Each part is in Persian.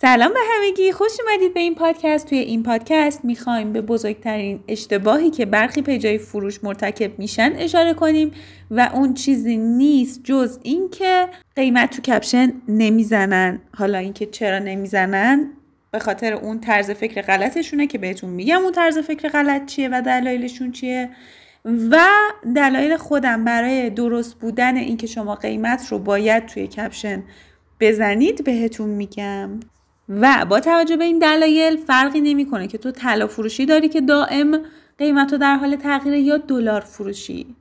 سلام به همگی خوش اومدید به این پادکست. توی این پادکست می‌خوایم به بزرگترین اشتباهی که برخی پیجای فروش مرتکب میشن اشاره کنیم و اون چیزی نیست جز اینکه قیمت تو کپشن نمی‌زنن. حالا اینکه چرا نمی‌زنن؟ به خاطر اون طرز فکر غلطشونه که بهتون میگم اون طرز فکر غلط چیه و دلایلشون چیه. و دلایل خودم برای درست بودن اینکه شما قیمت رو باید توی کپشن بزنید بهتون میگم. و با توجه به این دلایل فرقی نمی‌کنه که تو طلا فروشی داری که دائم قیمت رو در حال تغییر یا دلار فروشی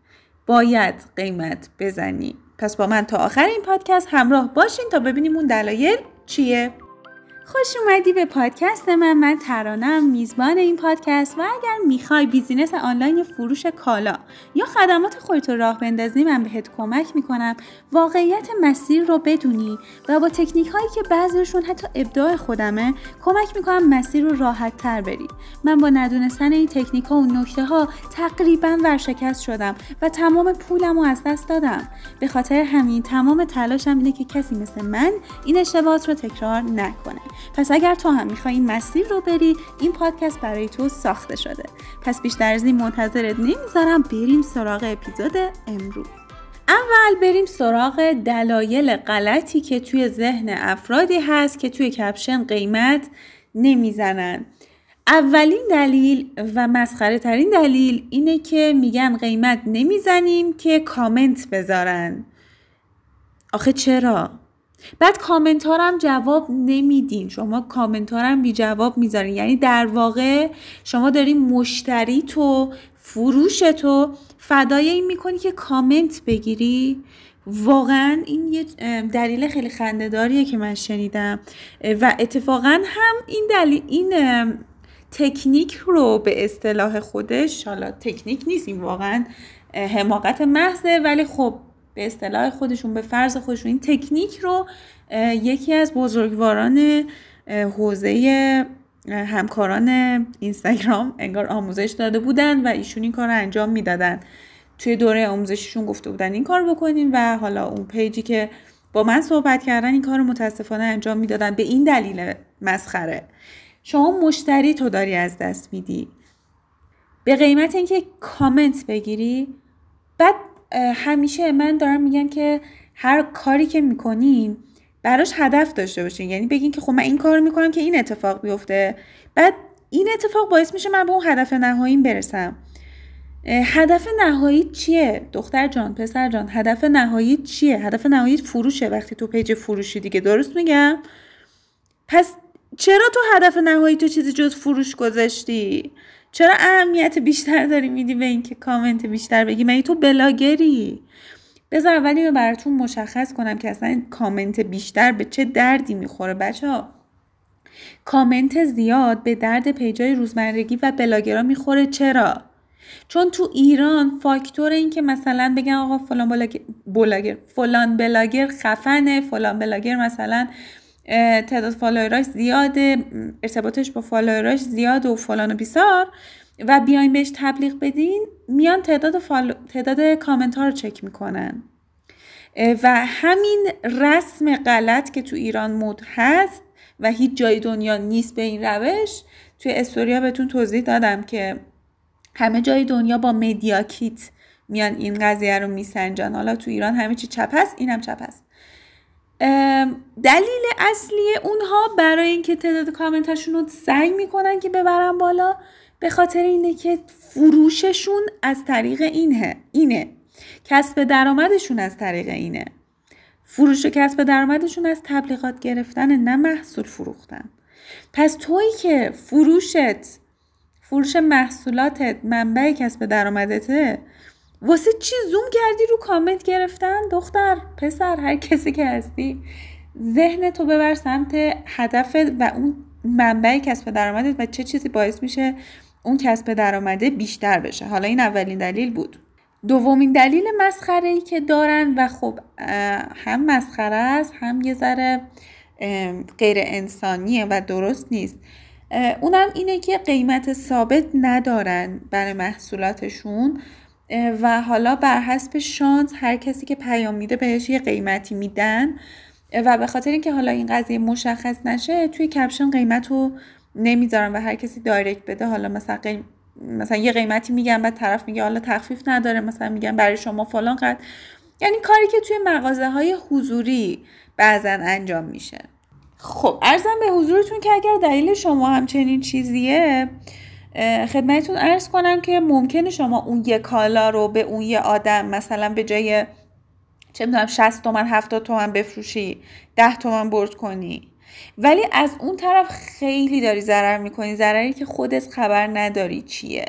باید قیمت بزنی. پس با من تا آخر این پادکست همراه باشین تا ببینیم اون دلایل چیه. خوش اومدی به پادکست من. من ترانم میزبان این پادکست. و اگر می‌خوای business آنلاین فروش کالا یا خدمات خودت رو راه بندازی من بهت کمک می‌کنم. واقعیت مسیر رو بدونی و با تکنیک هایی که بعضیشون حتی ابداع خودمه کمک می‌کنم مسیر رو راحت تر بری. من با ندونستن این تکنیک ها و نکته ها تقریبا ورشکست شدم و تمام پولم رو از دست دادم. به خاطر همین تمام تلاشم اینه که کسی مثل من این اشتباهات رو تکرار نکنه. پس اگر تو هم می‌خوای این مسیر رو بری این پادکست برای تو ساخته شده. پس بیشتر از این منتظرت نمی‌ذارم بریم سراغ اپیزود امروز. اول بریم سراغ دلایل غلطی که توی ذهن افرادی هست که توی کپشن قیمت نمی‌زنن. اولین دلیل و مسخره ترین دلیل اینه که میگن قیمت نمی‌زنیم که کامنت بذارن. آخه چرا؟ بعد کامنتارم جواب نمیدین. شما کامنتارم بی جواب می‌ذارین. یعنی در واقع شما داری مشتری تو فروش تو فدای این می‌کنی که کامنت بگیری. واقعا این یه دلیل خیلی خندهداریه که من شنیدم. و اتفاقا هم این دلیل این تکنیک رو به اصطلاح خودش حالا تکنیک نیست این واقعا حماقت محضه. ولی خب به اصطلاح خودشون به فرض خودشون. این تکنیک رو یکی از بزرگواران حوزه همکاران اینستاگرام انگار آموزش داده بودن و ایشون این کار رو انجام می‌دادن. توی دوره آموزششون گفته بودن این کار بکنین و حالا اون پیجی که با من صحبت کردن این کار رو متاسفانه انجام می‌دادن به این دلیل مسخره. شما مشتری تو داری از دست میدی. به قیمت اینکه کامنت بگیری بعد همیشه من دارم میگم که هر کاری که می‌کنین براش هدف داشته باشین. یعنی بگین که خب من این کار می‌کنم که این اتفاق بیفته. بعد این اتفاق باعث میشه من به اون هدف نهاییم برسم. هدف نهایی چیه؟ دختر جان پسر جان هدف نهایی چیه؟ هدف نهایی فروشه. وقتی تو page فروشی دیگه درست میگم؟ پس چرا تو هدف نهایی تو چیزی جز فروش گذاشتی؟ چرا اهمیت بیشتر داری میدی به اینکه کامنت بیشتر بگیری؟ مگه تو بلاگری؟ بذار اولی رو براتون مشخص کنم که اصلا کامنت بیشتر به چه دردی می‌خوره. بچه ها کامنت زیاد به درد page ای روزمرگی و بلاگرا می‌خوره. چرا؟ چون تو ایران فاکتور این که مثلا بگن آقا فلان بلاگر فلان بلاگر خفنه فلان بلاگر مثلا تعداد follower اش زیاده ارتباطش با follower اش زیاد و فلان و بیسار. و بیاین بهش تبلیغ بدین میان تعداد, follow... تعداد کامنت ها رو چک می‌کنن. و همین رسم غلط که تو ایران مد هست و هیچ جای دنیا نیست به این روش توی استوریا بهتون توضیح دادم که همه جای دنیا با مدیاکیت میان این قضیه رو میسنجن. حالا تو ایران همه چی چپ هست اینم چپ هست. دلیل اصلی اونها برای اینکه تعداد کامنتاشون رو سعی می‌کنن که ببرن بالا به خاطر اینه که فروششون از طریق اینه اینه. کسب درآمدشون از طریق اینه. فروش و کسب درآمدشون از تبلیغات گرفتن نه محصول فروختن. پس تویی که فروشت فروش محصولاتت منبع کسب درآمدته واسه چی زوم کردی رو کامنت گرفتن؟ دختر پسر هر کسی که هستی. ذهن تو ببر سمت هدف و اون منبع کسب درآمدت و چه چیزی باعث میشه اون کسب درآمده بیشتر بشه. حالا این اولین دلیل بود. دومین دلیل مسخره ای که دارن و خب هم مسخره است هم یه ذره غیر انسانیه و درست نیست. اونم اینه که قیمت ثابت ندارن برای محصولاتشون. و حالا بر حسب شانس هر کسی که پیام میده بهش یه قیمتی میدن. و به خاطر اینکه حالا این قضیه مشخص نشه توی کپشن قیمت رو نمی‌ذارم و هر کسی دایرکت بده. حالا مثلا مثلا یه قیمتی میگم بعد طرف میگه حالا تخفیف نداره مثلا میگم برای شما فلان قد. یعنی کاری که توی مغازه های حضوری بعضا انجام میشه. خب ارزم به حضورتون که اگر دلیل شما همچنین چیزیه خدمتتون ارز کنم که ممکنه شما اون یه کالا رو به اون یه آدم مثلا به جای چه می‌دونم 60 تومن 70 تومن بفروشی 10 تومن برد کنی. ولی از اون طرف خیلی داری ضرر می‌کنی. ضرری که خودت خبر نداری چیه.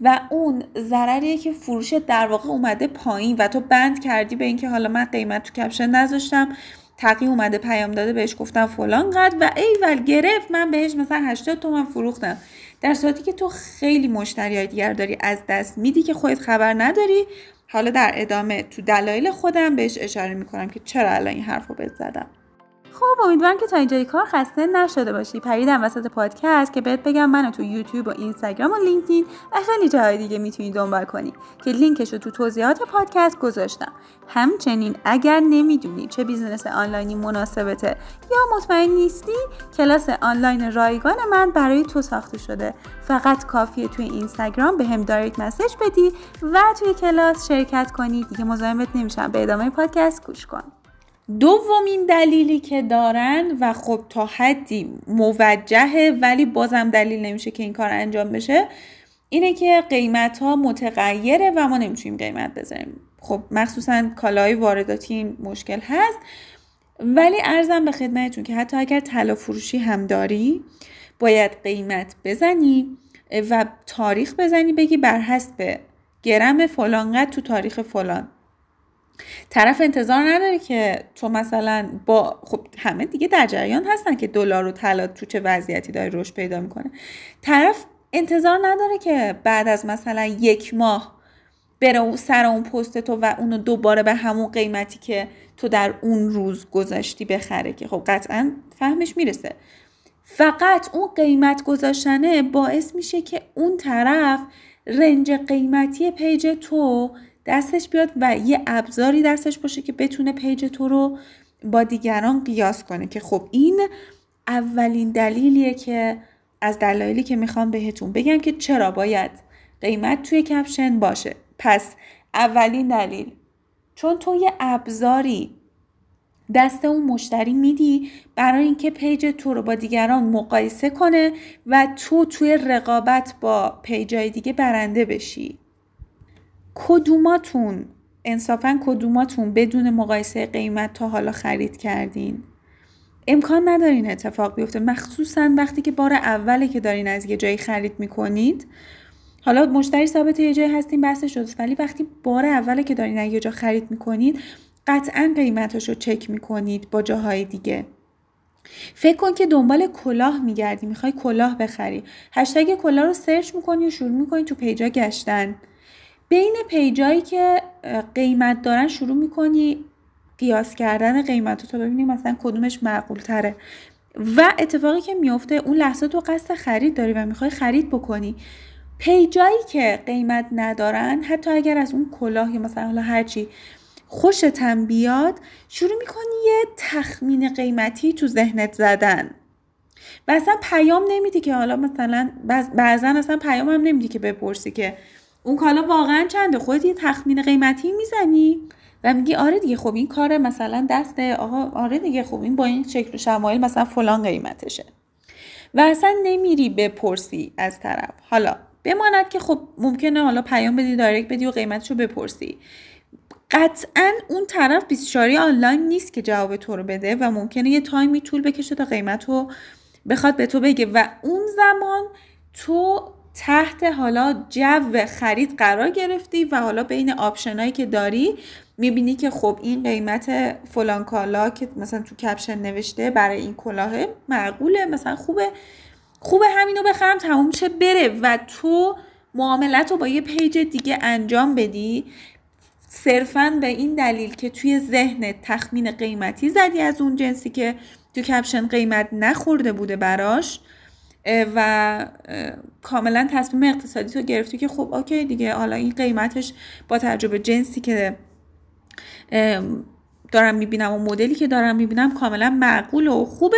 و اون ضرریه که فروش در واقع اومده پایین و تو بند کردی به اینکه حالا من قیمت تو کپشن نذاشتم تقی اومده پیام داده بهش گفتم فلان قد و ایول گرفت من بهش مثلا 80 تومن فروختم. در صورتی که تو خیلی مشتری های دیگر داری از دست میدی که خودت خبر نداری حالا در ادامه تو دلایل خودم بهش اشاره می‌کنم که چرا الان این حرف رو بزدم خب امیدوارم که تا اینجای کار خسته نشده باشی. پریدم وسط پادکست که بهت بگم منو تو یوتیوب و اینستاگرام و لینکدین و خیلی جاهای دیگه می‌تونی دنبال کنی که لینکش رو تو توضیحات پادکست گذاشتم. همچنین اگر نمی‌دونی چه business آنلاینی مناسبته یا مطمئن نیستی کلاس آنلاین رایگان من برای تو ساخته شده. فقط کافیه توی اینستاگرام به هم دایرکت مسج بدی و توی کلاس شرکت کنی. دیگه مزاحمت نمیشم. به ادامه پادکست گوش کن. دومین دلیلی که دارن و خب تا حدی موجهه ولی بازم دلیل نمیشه که این کار انجام بشه اینه که قیمت ها متغیره و ما نمی‌تونیم قیمت بذاریم. خب مخصوصا کالای وارداتی مشکل هست. ولی ارزم به خدمتتون که حتی اگر طلا فروشی هم داری باید قیمت بزنی و تاریخ بزنی بگی بر حسب گرم فلان تو تاریخ فلان. طرف انتظار نداره که تو مثلا با خب همه دیگه در جریان هستن که دلار و طلا تو چه وضعیتی داره رشد پیدا می‌کنه. طرف انتظار نداره که بعد از مثلا یک ماه بره سر اون پست تو و اونو دوباره به همون قیمتی که تو در اون روز گذاشتی بخره که خب قطعا فهمش می‌رسه. فقط اون قیمت گذاشتنه باعث میشه که اون طرف range قیمتی page تو دستش بیاد و یه ابزاری دستش باشه که بتونه page تو رو با دیگران قیاس کنه. که خب این اولین دلیلیه که از دلایلی که می‌خوام بهتون بگم که چرا باید قیمت توی caption باشه. پس اولین دلیل چون تو یه ابزاری دست اون مشتری میدی برای اینکه پیج تو رو با دیگران مقایسه کنه و تو توی رقابت با پیجای دیگه برنده بشی. کدوماتون انصافا کدوماتون بدون مقایسه قیمت تا حالا خرید کردین؟ امکان ندارین اتفاق بیفته. مخصوصا وقتی که بار اوله که دارین از یه جایی خرید می‌کنید. حالا مشتری ثابت یه جایی هستین بحث شد. ولی وقتی بار اوله که دارین از یه جا خرید می‌کنید قطعا قیمتش رو چک می‌کنید با جاهای دیگه. فکر کن که دنبال کلاه میگردی. می‌خوای کلاه بخری. هشتگ کلاه رو سرچ می‌کنی و شروع می‌کنی تو پیجا گشتن. بین پیجایی که قیمت دارن شروع می‌کنی قیاس کردن قیمت تا ببینی مثلا کدومش معقول تره و اتفاقی که میفته اون لحظه تو قصد خرید داری و می‌خوای خرید بکنی. پیجایی که قیمت ندارن حتی اگر از اون کلاه یا مثلا حالا هرچی خوشتم بیاد شروع می‌کنی یه تخمین قیمتی تو ذهنت زدن. و اصلا پیام نمیدی که حالا مثلا بعضا اصلا پیام هم نمیدی که بپرسی که اون کالا واقعا چنده. خودت یه تخمین قیمتی می‌زنی و میگی آره دیگه خب این کار مثلا دست آقا آره دیگه خب این با این شکل و شمایل مثلا فلان قیمتشه. و اصلا نمیری بپرسی از طرف. حالا بماند که خب ممکنه حالا پیام بدی direct بدی و قیمتشو بپرسی. قطعا اون طرف 24 آنلاین نیست که جواب تو رو بده و ممکنه یه time ی طول بکشه تا قیمت رو بخواد به تو بگه. و اون زمان تو تحت حالا جو خرید قرار گرفتی و حالا بین option ایی که داری می‌بینی که خب این قیمت فلان کالا که مثلا تو caption نوشته برای این کلاه معقوله مثلا خوبه. خوبه همینو بخرم تموم شه بره و تو معاملت رو با یه page دیگه انجام بدی. صرفا به این دلیل که توی ذهن تخمین قیمتی زدی از اون جنسی که تو caption قیمت نخورده بوده براش و کاملا تصمیم اقتصادی تو گرفتی که خب OK دیگه حالا این قیمتش با توجه به جنسی که دارم می‌بینم و مدلی که دارم می‌بینم کاملا معقول و خوبه.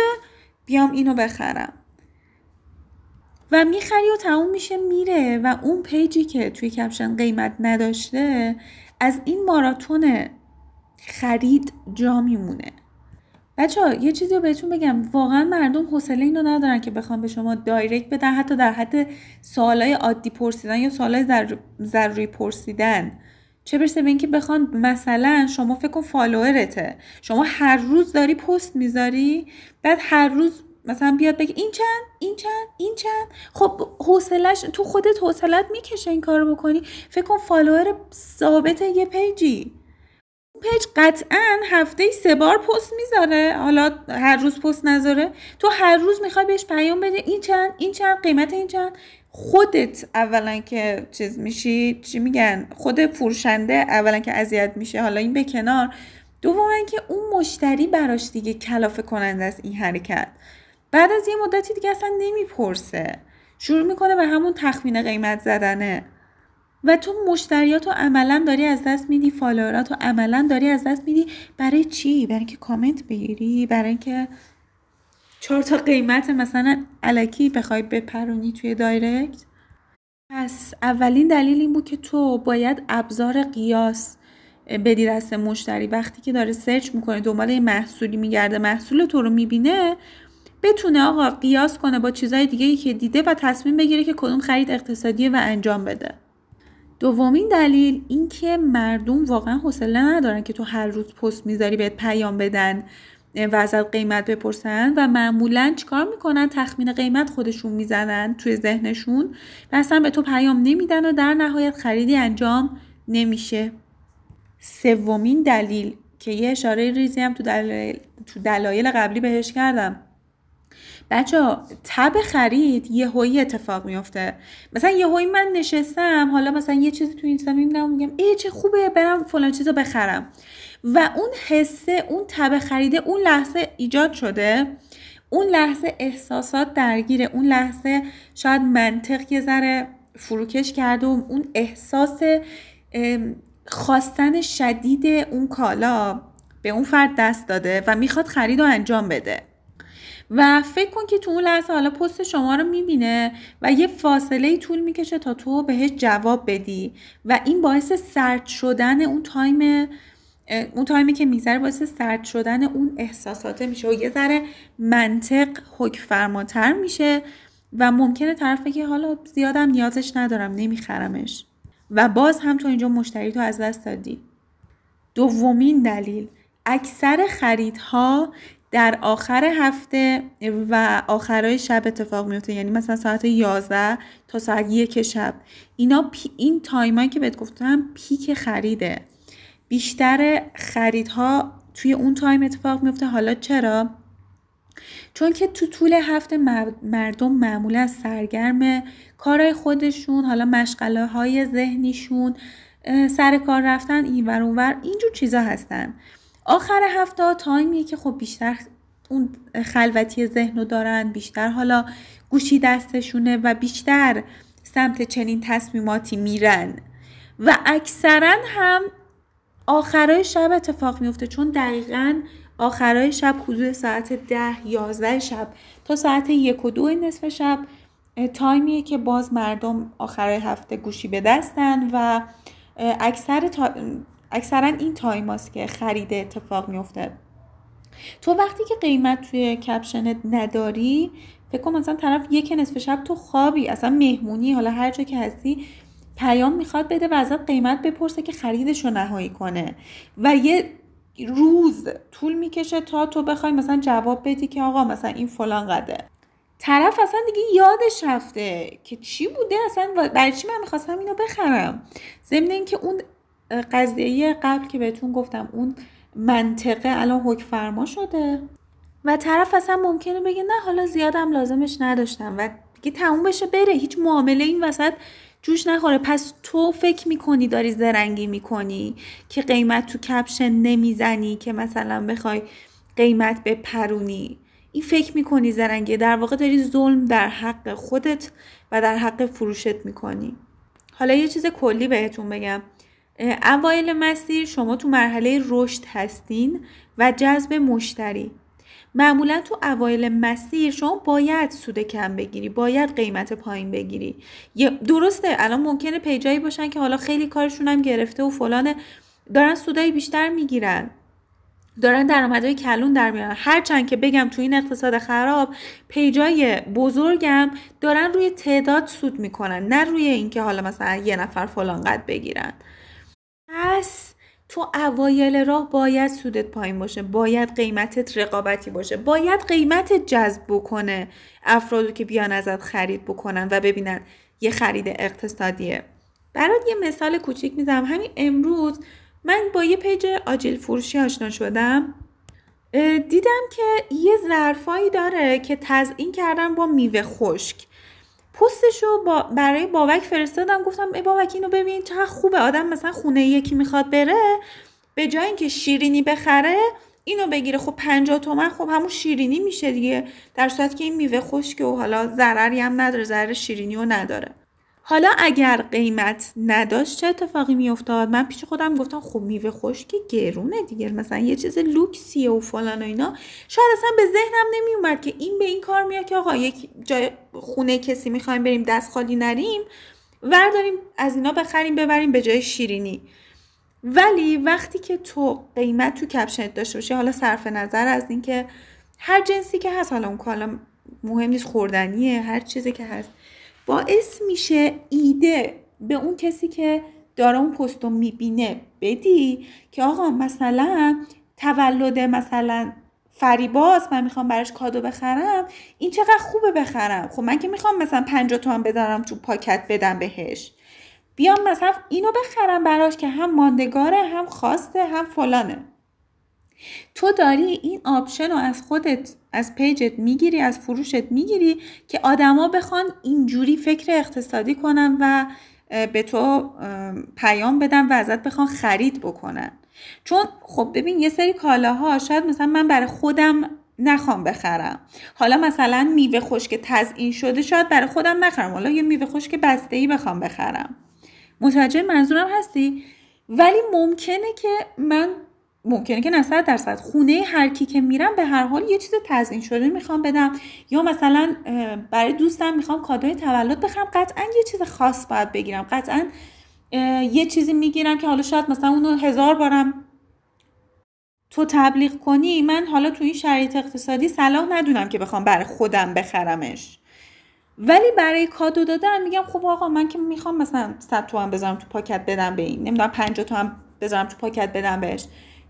بیام اینو بخرم. و می‌خری و تموم میشه میره. و اون page ی که توی caption قیمت نداشته از این ماراتون خرید جا میمونه. بچه ها یه چیزی رو بهتون بگم. واقعا مردم حوصله اینو ندارن که بخوان به شما direct بدن حتی در حد سوالای عادی پرسیدن یا سوالای ضروری پرسیدن. چه برسه به اینکه بخوان مثلا شما فکر کن follower ته شما هر روز داری پست می‌ذاری بعد هر روز مثلا بیاد بگه این چند این چند این چند. خب حوصلش تو خودت حوصلت می‌کشه این کارو بکنی. فکر کن follower ثابت یه page ی. page قطعا هفته سه بار پست می‌ذاره. حالا هر روز پست نذاره. تو هر روز می‌خوای بهش پیام بده. این چند این چند قیمت این چند. خودت اولا که چیز میشی چی میگن؟ خود فروشنده اولا که اذیت میشه. حالا این به کنار. دوما که اون مشتری براش دیگه کلافه کننده است این حرکت. بعد از یه مدتی دیگه اصلا نمی‌پرسه. شروع می‌کنه به همون تخمین قیمت زدنه. و تو مشتریاتو عملا داری از دست میدی فالووراتو عملا داری از دست میدی. برای چی؟ برای اینکه کامنت بگیری برای اینکه چهار تا قیمت مثلا علکی بخوای بپرونی توی دایرکت. پس اولین دلیل این بود که تو باید ابزار قیاس بدی دست مشتری. وقتی که داره سرچ می‌کنه دنبال یه محصولی میگرده محصول تو رو می‌بینه بتونه آقا قیاس کنه با چیزهای دیگه ای که دیده و تصمیم بگیره که کدوم خرید اقتصادیه و انجام بده. دومین دلیل اینکه مردم واقعا حوصله ندارن که تو هر روز پست می‌ذاری بهت پیام بدن و ازت قیمت بپرسن و معمولا چیکار می‌کنن؟ تخمین قیمت خودشون می‌زنن توی ذهنشون و اصلا به تو پیام نمیدن و در نهایت خریدی انجام نمیشه. سومین دلیل که یه اشاره ریزی هم تو دلایل, تو دلایل قبلی بهش کردم. بچه تب خرید یه هایی اتفاق میفته مثلا یه هایی من نشستم حالا مثلا یه چیزی تو اینستا می‌بینم میگم ای چه خوبه برم فلان چیزو بخرم. و اون حسه اون تب خریده اون لحظه ایجاد شده. اون لحظه احساسات درگیره. اون لحظه شاید منطق یه ذره فروکش کرده و اون احساس خواستن شدید اون کالا به اون فرد دست داده و می‌خواد خرید رو انجام بده. و فکر کن که تو اون لحظه حالا پست شما رو می‌بینه و یه فاصله طول می‌کشه تا تو بهش جواب بدی. و این باعث سرد شدن اون تایم اون تایمی که میگذره باعث سرد شدن اون احساساته میشه. و یه ذره منطق حک فرماتر میشه و ممکنه طرف بگه حالا زیادم نیازش ندارم نمیخرمش. و باز هم تو اینجا مشتری تو از دست دادی. دومین دلیل اکثر خریدها در آخر هفته و آخرای شب اتفاق میفته. یعنی مثلا ساعت 11 تا ساعت یک شب. اینا پی این time ایی که بهت گفتم peak خریده. بیشتر خریدها توی اون time اتفاق میفته. حالا چرا؟ چون که تو طول هفته مردم معمولا سرگرم کارهای خودشون حالا مشغله های ذهنیشون سر کار رفتن این ور اونور اینجور چیزا هستن. آخر هفته time یه که خب بیشتر اون خلوتی ذهن رو دارن بیشتر حالا گوشی دستشونه و بیشتر سمت چنین تصمیماتی میرن و اکثرا هم آخرای شب اتفاق میفته چون دقیقا آخرای شب حدود ساعت ده یازده شب تا ساعت یک و دو نصف شب تایمیه که باز مردم آخرای هفته گوشی به دستن و اکثر. اکثرا این تایماست که خرید اتفاق میفته تو وقتی که قیمت توی کپشنت نداری فکر کن مثلا طرف یک نصف شب تو خوابی اصلا مهمونی حالا هر جا که هستی پیام می‌خواد بده و ازت قیمت بپرسه که خریدش رو نهایی کنه. و یه روز طول می‌کشه تا تو بخوای مثلا جواب بدی که آقا مثلا این فلان قده. طرف اصلا دیگه یادش رفته که چی بوده اصلا برای چی من می‌خواستم اینو بخرم؟ ضمن اینکه اون قضیه قبل که بهتون گفتم اون منطقه الان حک فرما شده؟ و طرف اصلا ممکنه بگه نه حالا زیادم لازمش نداشتم و دیگه تموم بشه بره. هیچ معامله این وسط جوش نخوره. پس تو فکر می‌کنی داری زرنگی می‌کنی که قیمت تو کپشن نمی‌زنی که مثلا بخوای قیمت به پرونی این فکر می‌کنی زرنگی در واقع داری ظلم در حق خودت و در حق فروشت می‌کنی. حالا یه چیز کلی بهتون بگم. اوایل مسیر شما تو مرحله رشد هستین و جذب مشتری. معمولا تو اوایل مسیر شما باید سود کم بگیری باید قیمت پایین بگیری. درسته الان ممکنه پیجایی باشن که حالا خیلی کارشون هم گرفته و فلانه. دارن سودای بیشتر می‌گیرن. دارن درآمدهای کلون در میارن. هرچند که بگم تو این اقتصاد خراب پیجای بزرگم دارن روی تعداد سود می‌کنن نه روی اینکه حالا مثلا یه نفر فلان قد بگیرن. تو اوایل راه باید سودت پایین باشه باید قیمتت رقابتی باشه باید قیمتت جذب بکنه افرادو که بیان ازت خرید بکنن و ببینن یه خرید اقتصادیه. برات یه مثال کوچیک می‌زنم. همین امروز من با یه پیج آجیل فروشی آشنا شدم. دیدم که یه ظرفایی داره که تزئین کردن با میوه خشک. پستشو با برای بابک فرستادم گفتم ای بابک اینو ببین چقدر خوبه. آدم مثلا خونه یکی می‌خواد بره به جای اینکه شیرینی بخره اینو بگیره. خب 50 تومن خب همون شیرینی میشه دیگه. در صورت که این میوه خشک و حالا ضرری هم نداره ضرر شیرینی و نداره. حالا اگر قیمت نداشت چه اتفاقی میافتاد؟ من پیش خودم گفتم خب میوه خشک گرونه دیگه مثلا یه چیز لوکسیه و فلان و اینا. شاید اصلا به ذهنم نمیومد که این به این کار میاد که آقا یک جای خونه کسی می‌خوایم بریم دست خالی نریم ورداریم از اینا بخریم ببریم به جای شیرینی. ولی وقتی که تو قیمت تو کپشنت داشته باشی حالا صرف نظر از اینکه هر جنسی که هست حالا اون کالا مهم نیست خوردنیه هر چیزی که هست. باعث میشه ایده به اون کسی که داره اون پست رو می‌بینه بدی که آقا مثلا تولد مثلا فریباز من می‌خوام براش کادو بخرم این چقدر خوبه بخرم. خب من که می‌خوام مثلا 50 تومن بذارم تو پاکت بدم بهش. بیام مثلا اینو بخرم براش که هم ماندگاره هم خواسته هم فلانه. تو داری این option رو از خودت از page ت می‌گیری از فروشت می‌گیری که آدما بخوان اینجوری فکر اقتصادی کنن و به تو پیام بدن و ازت بخوان خرید بکنن. چون خب ببین یه سری کالاها شاید مثلا من برای خودم نخوام بخرم. حالا مثلا میوه خشک تزیین شده شاید برای خودم نخرم. حالا یه میوه خشک بسته ای بخوام بخرم. متوجه منظورم هستی؟ ولی ممکنه که من ممکنه که 90 درصد. خونه هر کی که میرم به هر حال یه چیز تزیین شده می‌خوام بدم. یا مثلا برای دوستم می‌خوام کادوی تولد بخرم. قطعا یه چیز خاص باید بگیرم. قطعا یه چیزی می‌گیرم که حالا شاید مثلا اونو هزار بارم تو تبلیغ کنی. من حالا تو این شرایط اقتصادی صلاح ندونم که بخوام برای خودم بخرمش. ولی برای کادو دادن میگم خب آقا من که می‌خوام مثلا 100 تومن بذارم تو پاکت بدم به این. نمی‌دونم 50 تومن بذارم تو پاکت بدم بهش.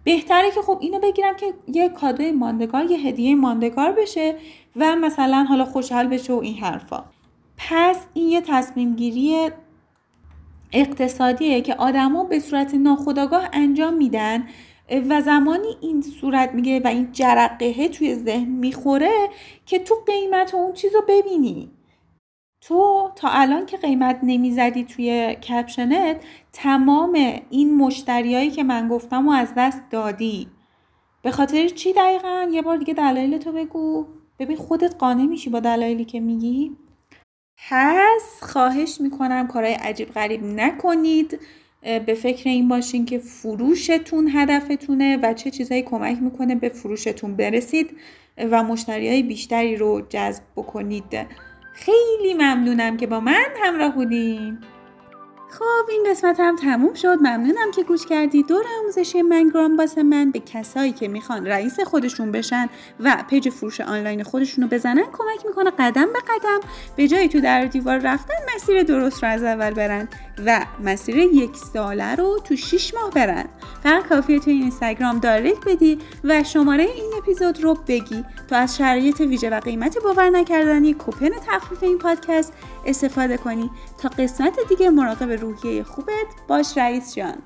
بهتره که خب اینو بگیرم که یه کادوی ماندگار یه هدیه ماندگار بشه و مثلا حالا خوشحال بشه و این حرفا. پس این یه تصمیم گیری اقتصادیه که آدما به صورت ناخودآگاه انجام میدن و زمانی این صورت میگه و این جرقه توی ذهن می‌خوره که تو قیمت اون چیز رو ببینی. تو تا الان که قیمت نمی‌زدی توی کپشنت تمام این مشتریایی که من گفتم و از دست دادی. به خاطر چی دقیقا؟ یه بار دیگه دلایل تو بگو. ببین خودت قانع میشی با دلایلی که میگی. پس خواهش می‌کنم کارهای عجیب غریب نکنید. به فکر این باشین که فروشتون هدفتونه و چه چیزهایی کمک می‌کنه به فروشتون برسید و مشتری های بیشتری رو جذب بکنید. خیلی ممنونم که با من همراه بودین. خب این قسمت هم تموم شد. ممنونم که گوش کردی. دور آموزشی منگرام باسه من. به کسایی که می‌خوان رئیس خودشون بشن و page فروش آنلاین خودشون رو بزنن کمک می‌کنه قدم به قدم به جای تو در دیوار رفتن مسیر درست رو از اول برن و مسیر یک ساله رو تو 6 ماه برن. فقط کافیه توی اینستاگرام direct بدی و شماره این اپیزود رو بگی. تو از شرایط ویژه و قیمت باور نکردنی کوپن تخفیف این پادکست استفاده کنی. تا قسمت دیگه مراقب روحیه خوبت باش رئیس جان.